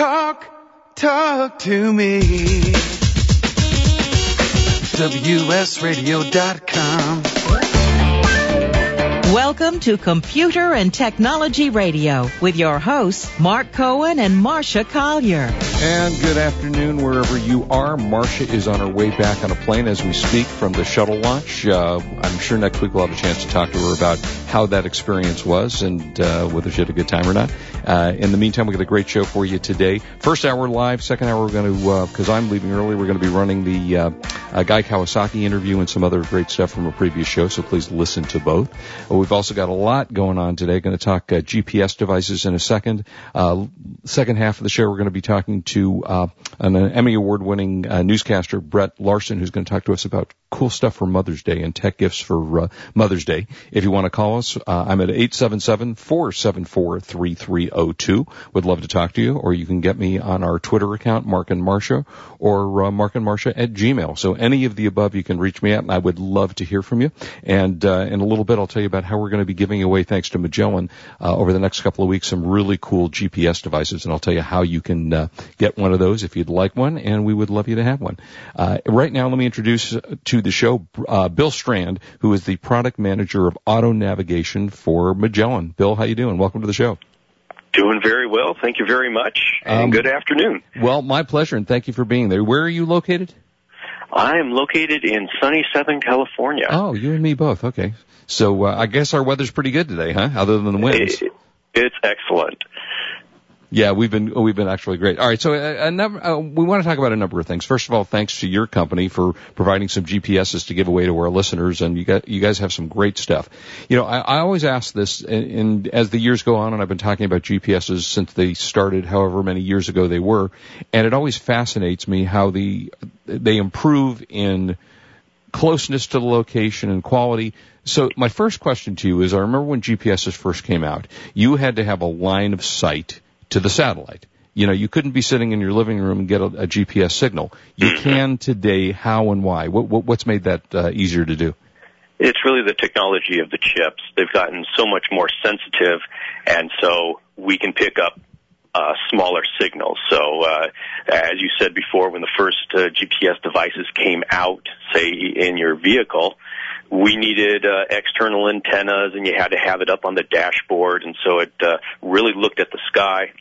Talk, talk to me. WSRadio.com. Welcome to Computer and Technology Radio with your hosts, Marc Cohen and Marsha Collier. And good afternoon, wherever you are. Marsha is on her way back on a plane as we speak from the shuttle launch. Uh, I'm sure next week we'll have a chance to talk to her about how that experience was and uh, whether she had a good time or not. Uh, in the meantime, we got a great show for you today. First hour live, second hour we're going to, because I'm leaving early, we're going to be running the uh, uh, Guy Kawasaki interview and some other great stuff from a previous show, so please listen to both. we've also got a lot going on today. Going to talk uh, GPS devices in a second. second half of the show, we're going to be talking to an Emmy Award winning newscaster, Brett Larson, who's going to talk to us about cool stuff for Mother's Day and tech gifts for Mother's Day. If you want to call us, us. Uh, I'm at 877-474-3302. Would love to talk to you, or you can get me on our Twitter account, Marc and Marsha, or uh, Marc and Marsha at Gmail. So any of the above you can reach me at, and I would love to hear from you. And uh, in a little bit, I'll tell you about how we're going to be giving away, thanks to Magellan, uh, over the next couple of weeks, some really cool GPS devices, and I'll tell you how you can uh, get one of those if you'd like one, and we would love you to have one. Uh, right now, let me introduce to the show Bill Strand, who is the product manager of Auto Navigation navigation for Magellan. Bill, how you doing? Welcome to the show. Doing very well. Thank you very much. And um, good afternoon. Well, my pleasure, and thank you for being there. Where are you located? I am located in sunny Southern California. Oh, you and me both. Okay. So uh, I guess our weather's pretty good today, huh? Other than the winds. It, it's excellent. Yeah, we've been we've been actually great. All right, so a, uh, a number, uh, we want to talk about a number of things. First of all, thanks to your company for providing some GPSs to give away to our listeners, and you got you guys have some great stuff. You know, I, I always ask this, and, and as the years go on, and I've been talking about GPSs since they started, however many years ago they were, and it always fascinates me how the they improve in closeness to the location and quality. So my first question to you is, I remember when GPSs first came out, you had to have a line of sight to the satellite. You know, you couldn't be sitting in your living room and get a, a GPS signal. You mm-hmm. can today. How and why? What, what, what's made that uh, easier to do? It's really the technology of the chips. They've gotten so much more sensitive, and so we can pick up uh, smaller signals. So, uh, as you said before, when the first uh, GPS devices came out, say in your vehicle, we needed uh, external antennas and you had to have it up on the dashboard and so it uh, really looked at the sky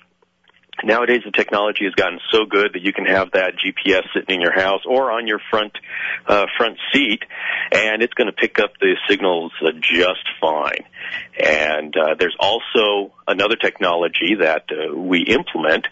nowadays the technology has gotten so good that you can have that GPS sitting in your house or on your front uh, front seat, and it's going to pick up the signals uh, just fine. And uh, there's also another technology that uh, we implement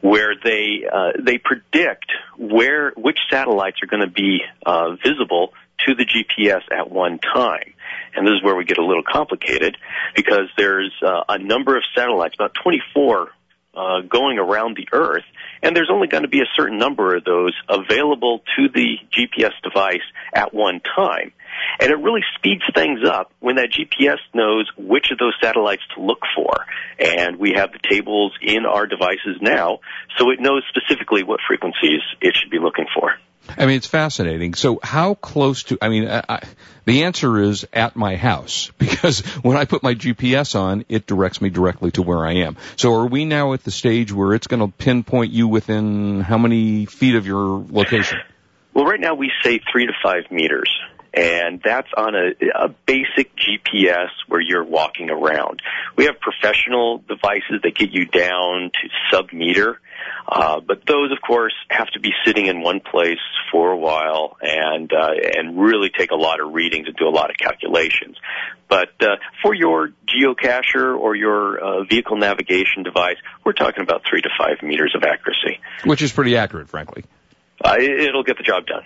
where they uh, they predict where which satellites are going to be uh, visible to the GPS at one time. And this is where we get a little complicated because there's uh, a number of satellites, about 24 uh, going around the Earth, and there's only going to be a certain number of those available to the GPS device at one time. And it really speeds things up when that GPS knows which of those satellites to look for. And we have the tables in our devices now, so it knows specifically what frequencies it should be looking for. I mean, it's fascinating. So how close to, I mean, I, I, the answer is at my house because when I put my GPS on, it directs me directly to where I am. So are we now at the stage where it's going to pinpoint you within how many feet of your location? Well, right now we say three to five meters and that's on a, a basic GPS where you're walking around. We have professional devices that get you down to sub-meter, uh, but those, of course, have to be sitting in one place for a while and uh, and really take a lot of readings and do a lot of calculations. But uh, for your geocacher or your uh, vehicle navigation device, we're talking about three to five meters of accuracy, which is pretty accurate, frankly. Uh, it'll get the job done.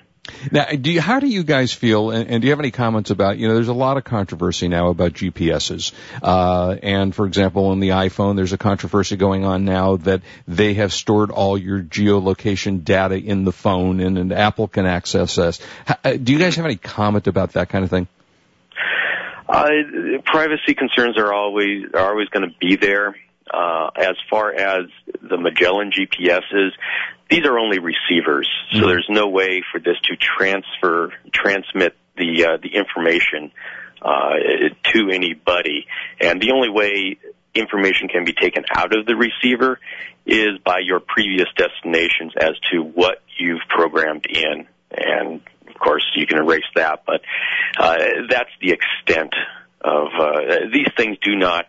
Now, do you, how do you guys feel, and, and, do you have any comments about, you know, there's a lot of controversy now about GPSs. Uh, and for example, on the iPhone, there's a controversy going on now that they have stored all your geolocation data in the phone and, and Apple can access this. How, uh, do you guys have any comment about that kind of thing? Uh, privacy concerns are always, are always going to be there. Uh, as far as the Magellan GPSs, these are only receivers, so mm-hmm. there's no way for this to transfer, transmit the uh, the information uh, to anybody. And the only way information can be taken out of the receiver is by your previous destinations as to what you've programmed in. And of course, you can erase that, but uh, that's the extent of uh, these things. Do not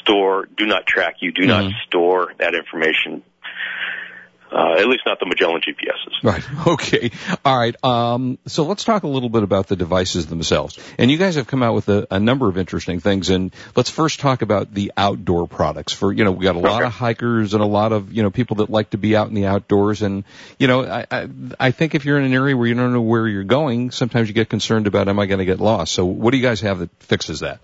store, do not track you, do mm-hmm. not store that information uh, at least not the Magellan GPSs. Right. Okay. All right. Um, so let's talk a little bit about the devices themselves. And you guys have come out with a, a number of interesting things. And let's first talk about the outdoor products. For you know, we got a lot okay. of hikers and a lot of you know people that like to be out in the outdoors. And you know, I, I I think if you're in an area where you don't know where you're going, sometimes you get concerned about am I going to get lost. So what do you guys have that fixes that?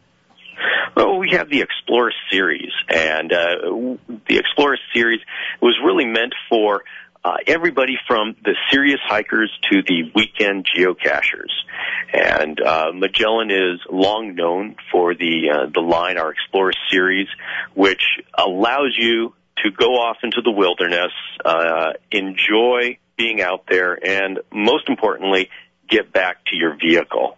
Well, we have the eXplorist series, and uh, the eXplorist series was really meant for uh, everybody from the serious hikers to the weekend geocachers. And uh, Magellan is long known for the uh, the line our eXplorist series, which allows you to go off into the wilderness, uh, enjoy being out there, and most importantly, get back to your vehicle.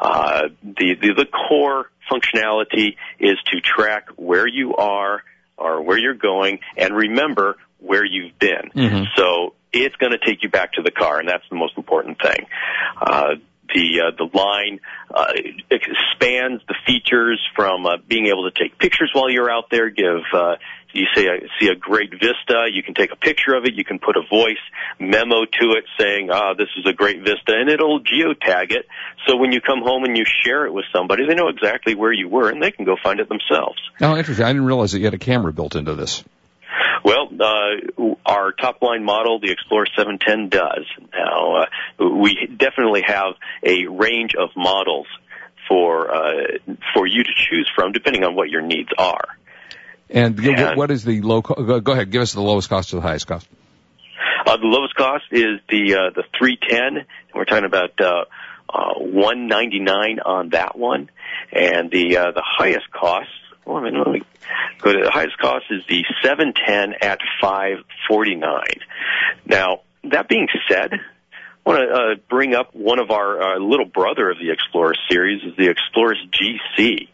Uh, the, the the core functionality is to track where you are or where you're going and remember where you've been. Mm-hmm. So it's going to take you back to the car, and that's the most important thing. Uh, the uh, the line uh, expands the features from uh, being able to take pictures while you're out there, give uh, you see a, see a great vista, you can take a picture of it, you can put a voice memo to it saying, ah, this is a great vista, and it'll geotag it. So when you come home and you share it with somebody, they know exactly where you were, and they can go find it themselves. Oh, interesting. I didn't realize that you had a camera built into this. Well, uh, our top line model, the eXplorist 710, does. Now, uh, we definitely have a range of models for uh, for you to choose from, depending on what your needs are. And, and what is the low? Co- go ahead, give us the lowest cost to the highest cost. Uh, the lowest cost is the uh, the 310. And we're talking about uh, uh, 199 on that one, and the uh, the highest cost. Well, I mean, let me go to the highest cost is the 710 at 549. Now, that being said, I want to uh, bring up one of our uh, little brother of the eXplorist series is the eXplorist GC,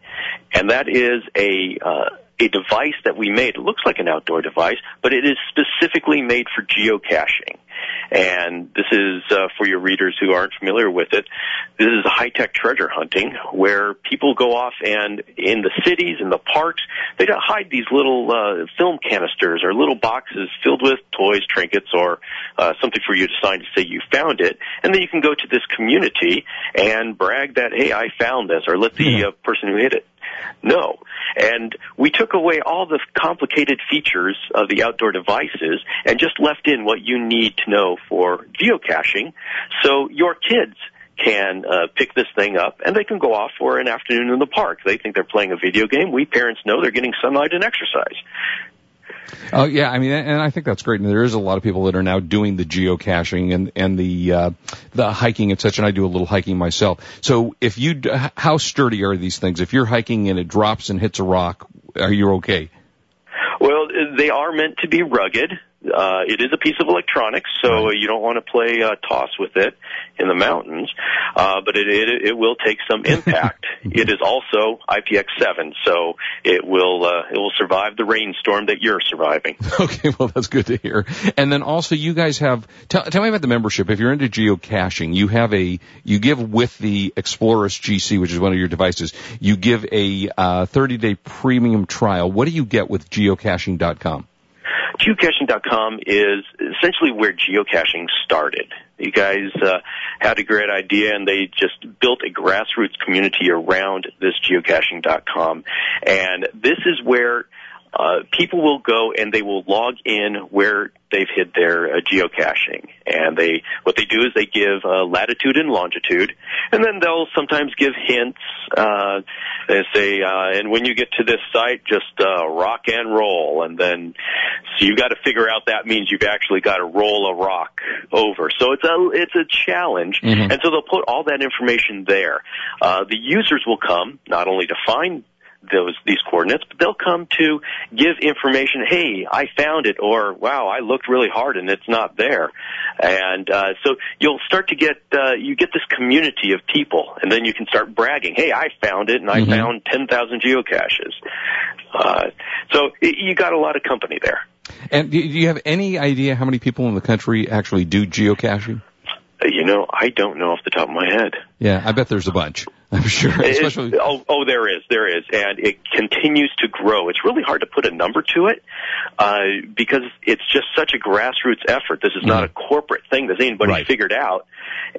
and that is a uh, a device that we made. It looks like an outdoor device, but it is specifically made for geocaching. And this is uh, for your readers who aren't familiar with it. This is high-tech treasure hunting where people go off and in the cities, in the parks, they hide these little uh, film canisters or little boxes filled with toys, trinkets, or uh, something for you to sign to say you found it. And then you can go to this community and brag that, hey, I found this, or let the uh, person who hit it know. And we took away all the complicated features of the outdoor devices and just left in what you need to know for geocaching so your kids can uh, pick this thing up and they can go off for an afternoon in the park. They think they're playing a video game. We parents know they're getting sunlight and exercise. Oh yeah, I mean, and I think that's great. And there is a lot of people that are now doing the geocaching and and the uh, the hiking and such. And I do a little hiking myself. So if you, how sturdy are these things? If you're hiking and it drops and hits a rock, are you okay? Well, they are meant to be rugged. Uh, it is a piece of electronics, so right. you don't want to play uh, toss with it in the mountains. Uh, but it, it it will take some impact. it is also IPX7, so it will uh, it will survive the rainstorm that you're surviving. Okay, well that's good to hear. And then also, you guys have tell, tell me about the membership. If you're into geocaching, you have a you give with the Explorers GC, which is one of your devices. You give a uh, 30 day premium trial. What do you get with geocaching.com? Geocaching.com is essentially where geocaching started. You guys uh, had a great idea, and they just built a grassroots community around this geocaching.com. And this is where uh, people will go and they will log in where they've hid their uh, geocaching. And they, what they do is they give uh, latitude and longitude, and then they'll sometimes give hints. Uh, they say, uh, and when you get to this site, just uh, rock and roll, and then so you got to figure out that means you've actually got to roll a rock over. So it's a it's a challenge, mm-hmm. and so they'll put all that information there. Uh, the users will come not only to find those these coordinates, but they'll come to give information. Hey, I found it, or wow, I looked really hard and it's not there. And uh, so you'll start to get uh, you get this community of people, and then you can start bragging. Hey, I found it, and I Mhm. found ten thousand geocaches. Uh, so y- you got a lot of company there. And do do you have any idea how many people in the country actually do geocaching? Uh, You know, I don't know off the top of my head. Yeah, I bet there's a bunch. I'm sure, It- especially. oh, oh, there is, there is, and it continues to grow. It's really hard to put a number to it uh, because it's just such a grassroots effort. This is not a corporate thing that anybody. Right. figured out,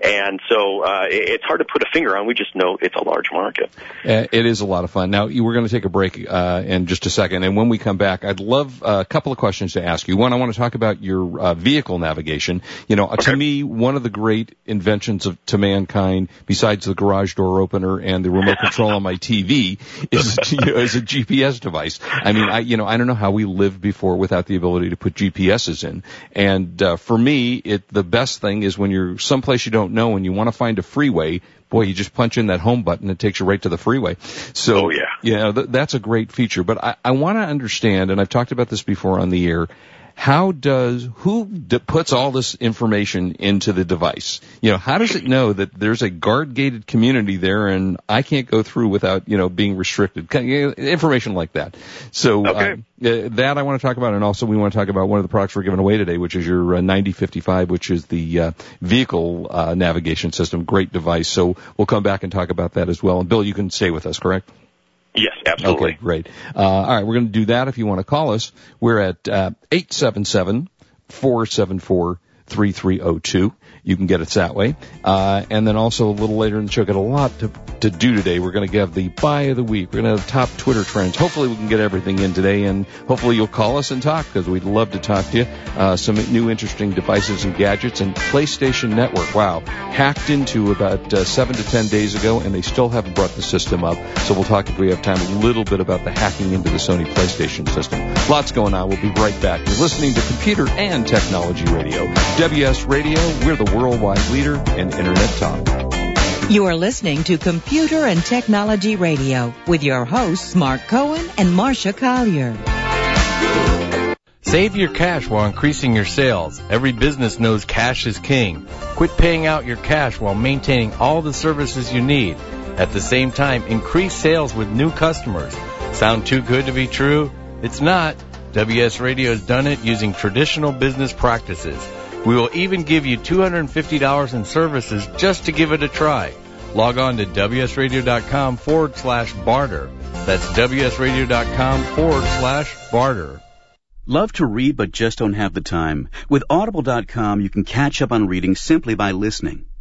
and so uh, it- it's hard to put a finger on. We just know it's a large market. Uh, It is a lot of fun. Now, we're going to take a break uh, in just a second, and when we come back, I'd love a couple of questions to ask you. One, I want to talk about your uh, vehicle navigation. You know, uh, to me, one of the great inventions of to mankind, besides the garage door opener and the remote control on my TV, is you know, is a GPS device. I mean, I you know, I don't know how we lived before without the ability to put GPSs in. And uh, for me, it the best thing is when you're someplace you don't know and you want to find a freeway boy, you just punch in that home button, it takes you right to the freeway. So, Oh, yeah. you know, th- that's a great feature. But I, I want to understand, and I've talked about this before on the air, how does, who d- puts all this information into the device? You know, how does it know that there's a guard gated community there and I can't go through without, you know, being restricted? Kind- you know, Information like that. So, Okay. uh, uh, that I want to talk about, and also we want to talk about one of the products we're giving away today, which is your uh, 9055, which is the uh, vehicle uh, navigation system. Great device. So we'll come back and talk about that as well. And Bill, you can stay with us, correct? Yes, absolutely. Okay, great. Uh, all right, we're going to do that. If you want to call us, we're at uh, eight seven seven four seven four three three zero two. You can get us that way. Uh, and then also a little later in the show, got a lot to, to do today. We're going to have the buy of the week. We're going to have top Twitter trends. Hopefully we can get everything in today and hopefully you'll call us and talk because we'd love to talk to you. Uh, some new interesting devices and gadgets and PlayStation Network. Wow. Hacked into about uh, seven to ten days ago and they still haven't brought the system up. So we'll talk if we have time a little bit about the hacking into the Sony PlayStation system. Lots going on. We'll be right back. You're listening to Computer and Technology Radio. WS Radio, we're the worldwide leader in Internet talk. You are listening to Computer and Technology Radio with your hosts Marc Cohen and Marsha Collier. Save your cash while increasing your sales. Every business knows cash is king. Quit paying out your cash while maintaining all the services you need. At the same time, increase sales with new customers. Sound too good to be true? It's not. WS Radio has done it using traditional business practices. We will even give you $250 in services just to give it a try. Log on to WSRadio.com forward slash barter. That's WSRadio.com forward slash barter. Love to read but just don't have the time? With Audible.com, you can catch up on reading simply by listening.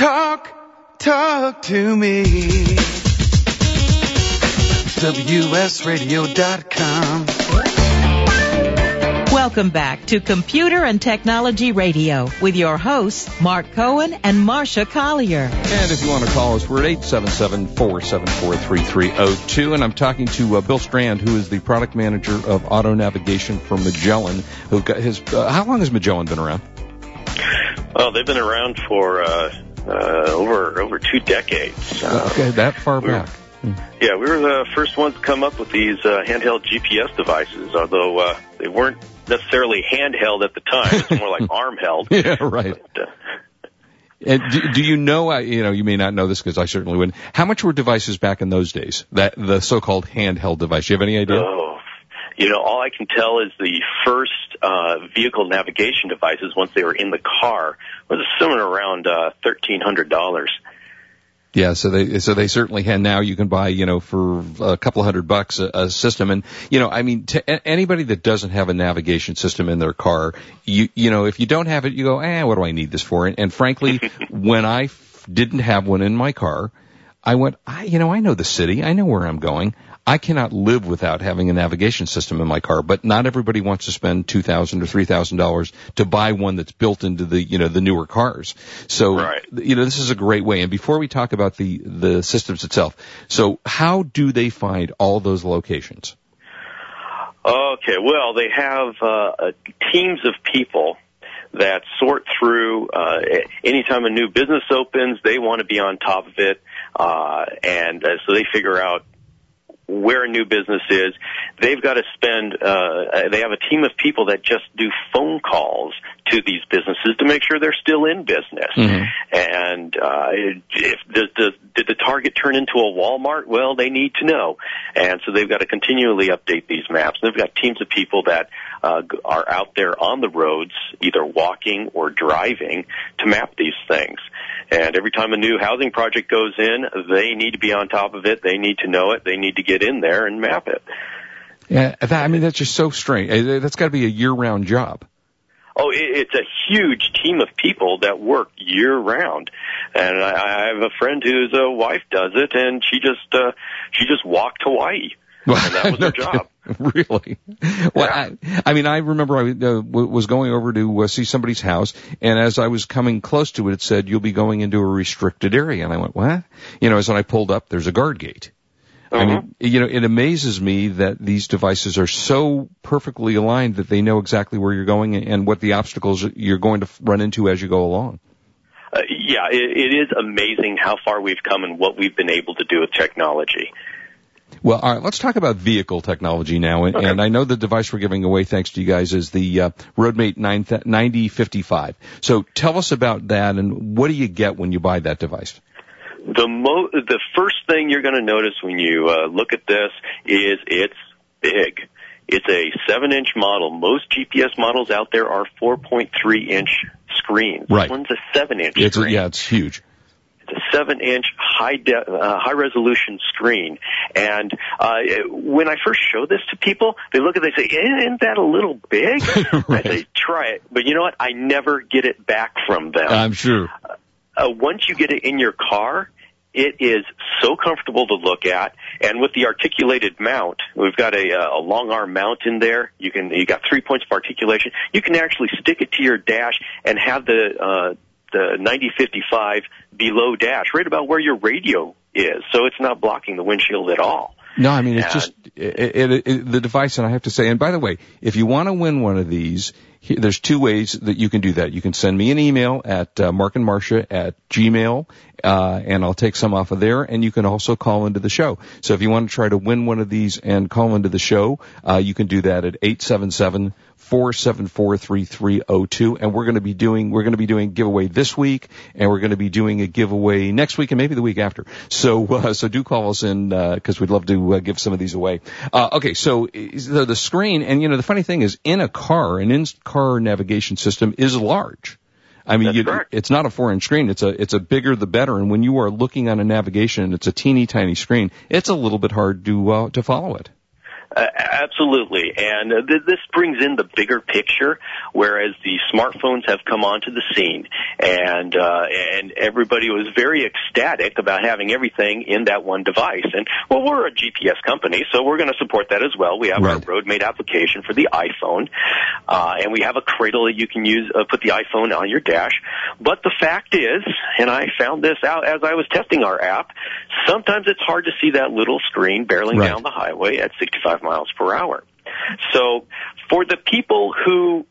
Talk, talk to me. WSRadio.com. Welcome back to Computer and Technology Radio with your hosts, Marc Cohen and Marsha Collier. And if you want to call us, we're at 877-474-3302. And I'm talking to uh, Bill Strand, who is the product manager of auto navigation for Magellan. Who got his, uh, how long has Magellan been around? Well, they've been around for uh, uh, over over two decades. Okay, that far back. Yeah, we were the first ones to come up with these uh, handheld GPS devices, although uh, they weren't necessarily handheld at the time. It's more like arm held. Yeah, right. But, uh, And do, do you know, you know, you may not know this because I certainly wouldn't, how much were devices back in those days? That, the so-called handheld device. Do you have any idea? Oh, you know, all I can tell is the first uh, vehicle navigation devices, once they were in the car, was somewhere around uh, thirteen hundred dollars. Yeah, so they so they certainly had. Now you can buy, you know, for a couple of hundred bucks a, a system, and you know, I mean, to anybody that doesn't have a navigation system in their car, you you know, if you don't have it, you go, eh, what do I need this for? And, and frankly, when I f- didn't have one in my car, I went, I you know, I know the city, I know where I'm going. I cannot live without having a navigation system in my car, but not everybody wants to spend two thousand or three thousand dollars to buy one that's built into the you know the newer cars. So Right. you know this is a great way. And before we talk about the the systems itself, so how do they find all those locations? Okay, well, they have uh, uh, teams of people that sort through uh, anytime a new business opens, they want to be on top of it, uh, and uh, so they figure out where a new business is. They've got to spend. Uh, they have a team of people that just do phone calls to these businesses to make sure they're still in business. And uh, if does, does, did the target turn into a Walmart? Well, they need to know, and so they've got to continually update these maps. And They've got teams of people that uh, are out there on the roads, either walking or driving, to map these things. And every time a new housing project goes in, they need to be on top of it. They need to know it. They need to get in there and map it. Yeah, that, I mean that's just so strange. Eh, That's got to be a year-round job. Oh, it, it's a huge team of people that work year round, and I, I have a friend whose uh, wife does it, and she just uh, she just walked Hawaii, and that was her job. really? Well, I, I mean, I remember I uh, w- was going over to uh, see somebody's house, and as I was coming close to it, it said, "You'll be going into a restricted area." And I went, "What?" You know, as when I pulled up, there's a guard gate. I mean, you know, it amazes me that these devices are so perfectly aligned that they know exactly where you're going and what the obstacles you're going to run into as you go along. Uh, yeah, it, it is amazing how far we've come and what we've been able to do with technology. Well, all right, let's talk about vehicle technology now. And, Okay. and I know the device we're giving away, thanks to you guys, is the uh, RoadMate 9 th- 9055. So tell us about that and what do you get when you buy that device? The mo- the first thing you're going to notice when you uh, look at this is it's big. It's a seven inch model. Most GPS models out there are 4.3 inch screens. Right. This one's a seven inch It's, screen. yeah, it's huge. It's a seven inch high de- uh, high resolution screen. And uh, when I first show this to people, they look at it, they say, "Isn't that a little big?" I say, "Try it." But you know what? I never get it back from them I'm sure. Uh, once you get it in your car, it is so comfortable to look at, and with the articulated mount, we've got a, uh, a long arm mount in there. You can you got three points of articulation. You can actually stick it to your dash and have the uh, the 9055 below dash, right about where your radio is. So it's not blocking the windshield at all. No, I mean it's And- just it, it, it, the device, and I have to say. And by the way, if you want to win one of these, he- there's two ways that you can do that. You can send me an email at uh, Marc and Marsha at Gmail, uh, and I'll take some off of there. And you can also call into the show. So if you want to try to win one of these and call into the show, uh, you can do that at eight seven seven four seven four three three zero two. And we're going to be doing we're going to be doing giveaway this week, and we're going to be doing a giveaway next week and maybe the week after. So uh, so do call us in uh, because we'd love to uh, give some of these away. Uh, okay, so the, the screen and you know the funny thing is in a car an in-car navigation system is large. I mean, you, it's not a four-inch screen. It's a it's a bigger the better. And when you are looking on a navigation, and it's a teeny tiny screen. It's a little bit hard to uh, to follow it. Uh, absolutely, and uh, th- this brings in the bigger picture. Whereas the smartphones have come onto the scene, and uh, and everybody was very ecstatic about having everything in that one device. And well, we're a GPS company, so we're going to support that as well. We have our Right. RoadMate application for the iPhone, uh, and we have a cradle that you can use, uh, put the iPhone on your dash. But the fact is, and I found this out as I was testing our app, sometimes it's hard to see that little screen barreling Right. down the highway at 65 miles per hour. So for the people who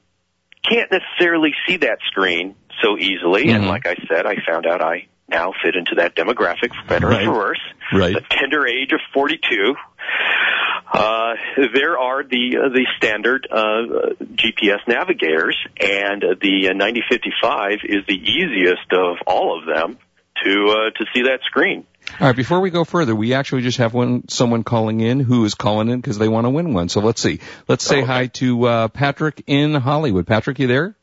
can't necessarily see that screen so easily, and Mhm. like I said, I found out I now fit into that demographic for better Right. or for worse. Right. The tender age of 42. Uh, there are the uh, the standard uh, GPS navigators, and the uh, 9055 is the easiest of all of them to uh, to see that screen. All right, before we go further, we actually just have one someone calling in who is calling in because they want to win one. So let's see. Let's say Oh, okay. hi to uh, Patrick in Hollywood. Patrick, you there?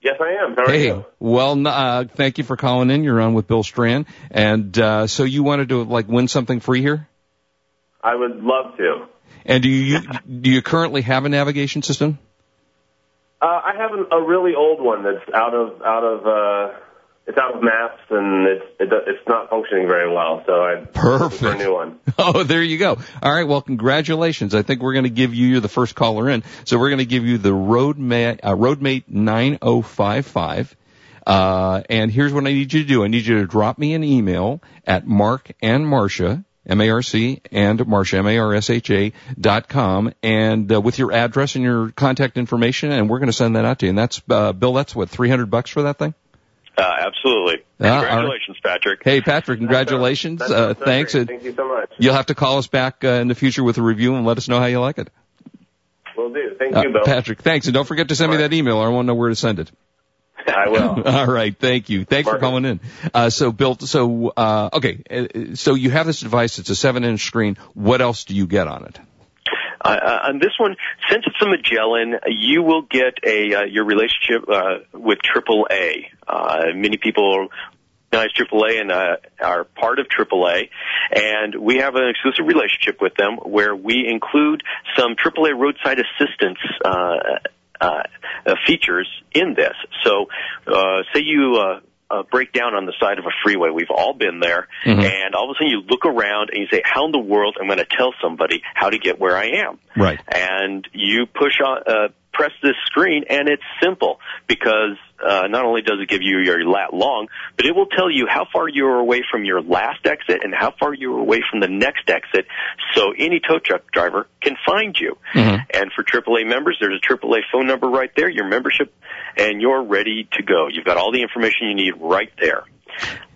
Yes, I am. How are Hey, you? well, uh, thank you for calling in. You're on with Bill Strand, and uh, so you wanted to like win something free here. I would love to. And do you do you currently have a navigation system? Uh, I have a, a really old one that's out of out of uh, it's out of maps and it's it, it's not functioning very well. So I Perfect. for a new one. Oh, there you go. All right. Well, congratulations. I think we're going to give you, you're the first caller in. So we're going to give you the RoadMate, uh, RoadMate 9055. Uh, and here's what I need you to do. I need you to drop me an email at Marc and Marsha, M-A-R-C and Marsha, M-A-R-S-H-A dot com and uh, with your address and your contact information and we're going to send that out to you. And that's, uh, Bill, that's what, 300 bucks for that thing? Uh, absolutely. All right. Congratulations, Patrick. Hey, Patrick, congratulations. That Uh, sounds thanks. great. Thank you so much. you'll have to call us back uh, in the future with a review and let us know how you like it. Will do. Thank Uh, you, Bill. Patrick, thanks. And don't forget to send me All right. that email or I won't know where to send it. I will. All right. Thank you. Thanks for Marcus. calling in. Uh, so Bill, so, uh, okay. uh, So you have this device. It's a seven inch screen. What else do you get on it? Uh, uh, on this one, since it's a Magellan, you will get a uh, your relationship uh, with AAA. Uh, many people recognize AAA and uh, are part of AAA, and we have an exclusive relationship with them where we include some AAA roadside assistance. Uh, uh, uh, features in this. So, uh, say you uh, uh, break down on the side of a freeway. We've all been there, Mhm. and all of a sudden you look around and you say, "How in the world am I going to tell somebody how to get where I am?" Right. and you push on, uh, press this screen, and it's simple because uh, not only does it give you your lat long, but it will tell you how far you are away from your last exit and how far you are away from the next exit, so any tow truck driver can find you. Mhm. And for AAA members, there's a AAA phone number right there, your membership, and you're ready to go. You've got all the information you need right there.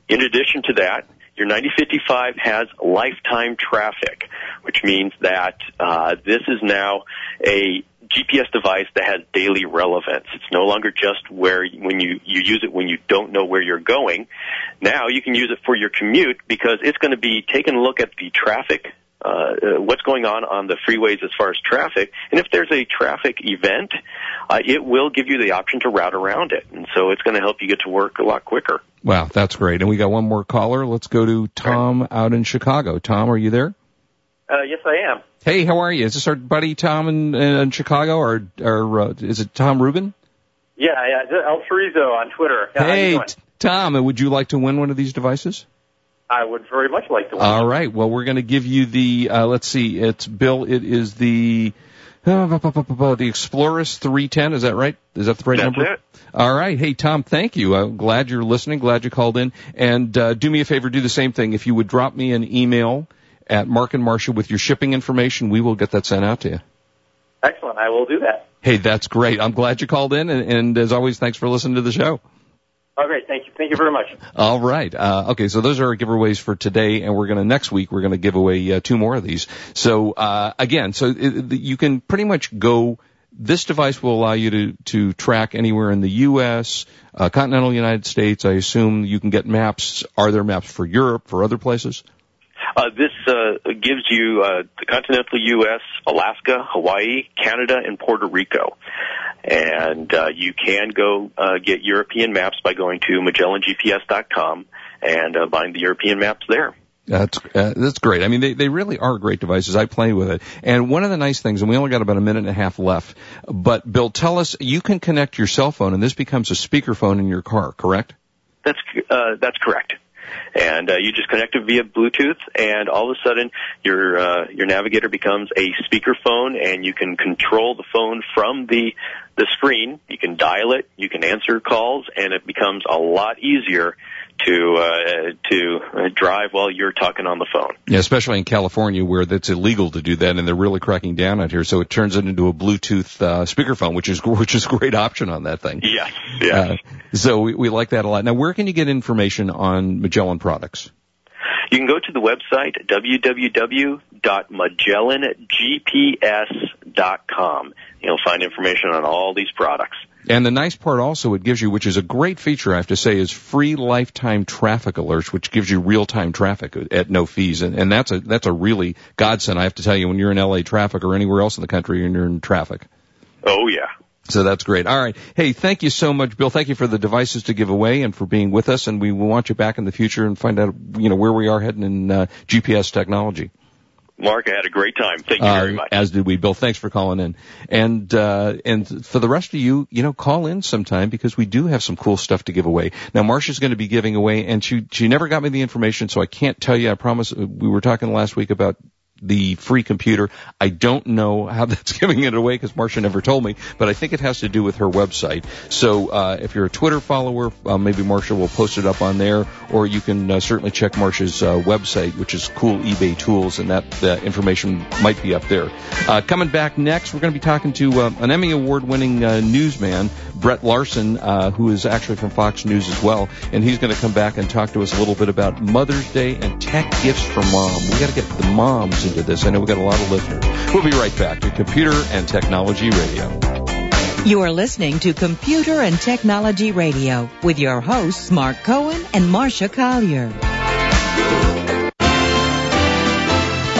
In addition to that, your 9055 has lifetime traffic, which means that uh, this is now a GPS device that has daily relevance. It's no longer just where when you you use it when you don't know where you're going. Now you can use it for your commute because it's going to be taking a look at the traffic uh, uh, what's going on on the freeways as far as traffic. And if there's a traffic event, uh, it will give you the option to route around it. And so it's going to help you get to work a lot quicker. Wow. That's great. And we got one more caller. Let's go to Tom out in Chicago. Tom, are you there? Uh, yes, I am. Hey, how are you? Is this our buddy Tom in, in Chicago or, or, uh, is it Tom Rubin? Yeah, yeah, El Chorizo on Twitter. Yeah, how you hey, Tom, would you like to win one of these devices? I would very much like to. win. All right. Well, we're going to give you the. Uh, let's see. It's Bill. It is the. Uh, the eXplorist 310, is that right? Is that the right That's number? it. All right. Hey, Tom, thank you. I'm glad you're listening. Glad you called in. And uh, do me a favor, do the same thing. If you would drop me an email at Marc and Marsha with your shipping information, we will get that sent out to you. Excellent. I will do that. Hey, that's great. I'm glad you called in. And, and as always, thanks for listening to the show. All right. Thank you. Thank you very much. All right. Uh, okay, so those are our giveaways for today, and we're going to next week we're going to give away uh, two more of these. So uh, again, so it, you can pretty much go. This device will allow you to to track anywhere in the U.S., uh, continental United States. I assume you can get maps. Are there maps for Europe, for other places? Uh, this uh, gives you uh, the continental U.S., Alaska, Hawaii, Canada, and Puerto Rico. And uh, you can go uh, get European maps by going to MagellanGPS.com and uh, buying the European maps there. That's uh, that's great. I mean, they they really are great devices. I play with it, and one of the nice things, and we only got about a minute and a half left. But Bill, tell us, you can connect your cell phone, and this becomes a speakerphone in your car, correct? That's uh, that's correct. And uh, you just connect it via Bluetooth, and all of a sudden your uh, your navigator becomes a speakerphone, and you can control the phone from the the screen. You can dial it, you can answer calls, and it becomes a lot easier to uh, to uh, drive while you're talking on the phone. Yeah, especially in California where that's illegal to do that, and they're really cracking down out here. So it turns it into a Bluetooth uh, speakerphone, which is which is a great option on that thing. Yes, yeah. Uh, so we, we like that a lot. Now, where can you get information on Magellan products? You can go to the website www.magellangps.com. You'll find information on all these products. And the nice part also it gives you, which is a great feature, I have to say, is free lifetime traffic alerts, which gives you real time traffic at no fees. And, and that's a, that's a really godsend, I have to tell you, when you're in LA traffic or anywhere else in the country and you're in traffic. Oh yeah. So that's great. All right. Hey, thank you so much, Bill. Thank you for the devices to give away and for being with us. And we will want you back in the future and find out, you know, where we are heading in uh, GPS technology. Marc, I had a great time. Thank you very Uh, much. As did we, Bill. Thanks for calling in. And uh, and for the rest of you, you know, call in sometime because we do have some cool stuff to give away. Now, Marsha's going to be giving away, and she she never got me the information, so I can't tell you. I promise. uh, We were talking last week about the free computer. I don't know how that's giving it away because Marsha never told me, but I think it has to do with her website. So uh, if you're a Twitter follower, uh, maybe Marsha will post it up on there, or you can uh, certainly check Marsha's uh, website, which is Cool eBay Tools, and that information might be up there. Uh, coming back next, we're going to be talking to uh, an Emmy Award-winning newsman, Brett Larson, who is actually from Fox News as well, and he's going to come back and talk to us a little bit about Mother's Day and tech gifts for mom. We got to get the moms into this. I know we've got a lot of listeners. We'll be right back to Computer and Technology Radio. You are listening to Computer and Technology Radio with your hosts, Marc Cohen and Marsha Collier.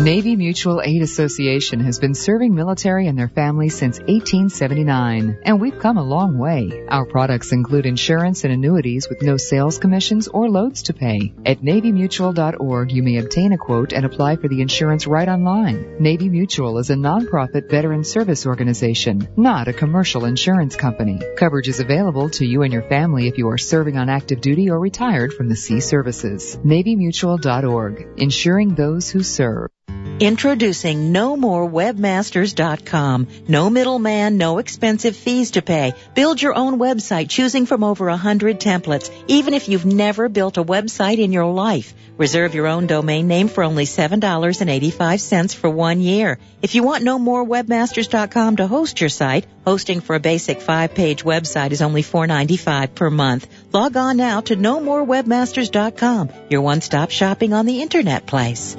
Navy Mutual Aid Association has been serving military and their families since 1879, and we've come a long way. Our products include insurance and annuities with no sales commissions or loads to pay. At NavyMutual.org, you may obtain a quote and apply for the insurance right online. Navy Mutual is a nonprofit veteran service organization, not a commercial insurance company. Coverage is available to you and your family if you are serving on active duty or retired from the sea services. NavyMutual.org, insuring those who serve. Introducing NoMoreWebmasters.com. No middleman, no expensive fees to pay. Build your own website choosing from over a hundred templates, even if you've never built a website in your life. Reserve your own domain name for only $7.85 for one year. If you want NoMoreWebmasters.com to host your site, hosting for a basic five-page website is only $4.95 per month. Log on now to NoMoreWebmasters.com, your one-stop shopping on the internet place.